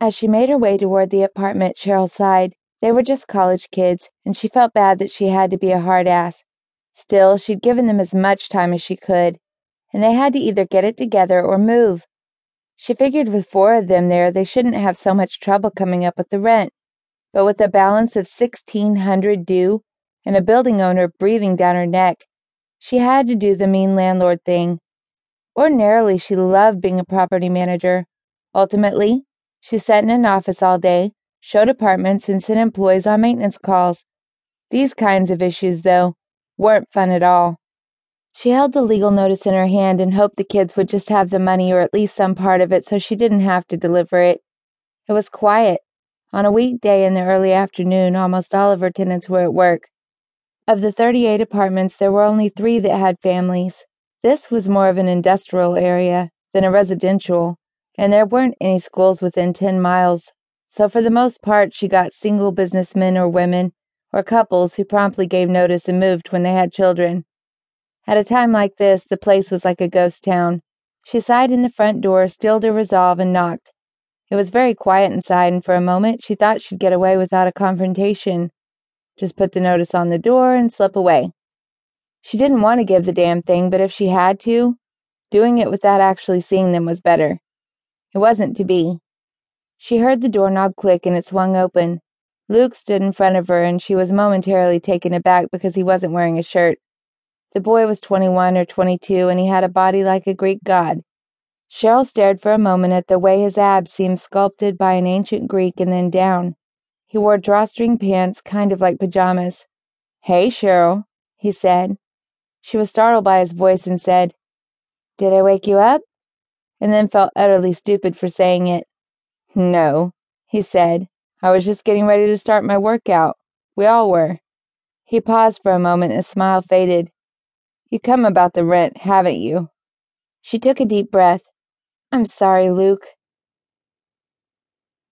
As she made her way toward the apartment, Cheryl sighed. They were just college kids, and she felt bad that she had to be a hard ass. Still, she'd given them as much time as she could, and they had to either get it together or move. She figured with four of them there, they shouldn't have so much trouble coming up with the rent. But with a balance of sixteen hundred due and a building owner breathing down her neck, she had to do the mean landlord thing. Ordinarily, she loved being a property manager. Ultimately, she sat in an office all day, showed apartments, and sent employees on maintenance calls. These kinds of issues, though, weren't fun at all. She held the legal notice in her hand and hoped the kids would just have the money or at least some part of it so she didn't have to deliver it. It was quiet. On a weekday in the early afternoon, almost all of her tenants were at work. Of the 38 apartments, there were only three that had families. This was more of an industrial area than a residential, and there weren't any schools within 10 miles. So, for the most part, she got single businessmen or women, or couples who promptly gave notice and moved when they had children. At a time like this, the place was like a ghost town. She sighed in the front door, stilled her resolve, and knocked. It was very quiet inside, and for a moment she thought she'd get away without a confrontation. Just put the notice on the door and slip away. She didn't want to give the damn thing, but if she had to, doing it without actually seeing them was better. It wasn't to be. She heard the doorknob click and it swung open. Luke stood in front of her, and she was momentarily taken aback because he wasn't wearing a shirt. The boy was 21 or 22, and he had a body like a Greek god. Cheryl stared for a moment at the way his abs seemed sculpted by an ancient Greek and then down. He wore drawstring pants, kind of like pajamas. Hey, Cheryl, he said. She was startled by his voice and said, Did I wake you up? And then felt utterly stupid for saying it. No, he said. I was just getting ready to start my workout. We all were. He paused for a moment and his smile faded. You come about the rent, haven't you? She took a deep breath. I'm sorry, Luke.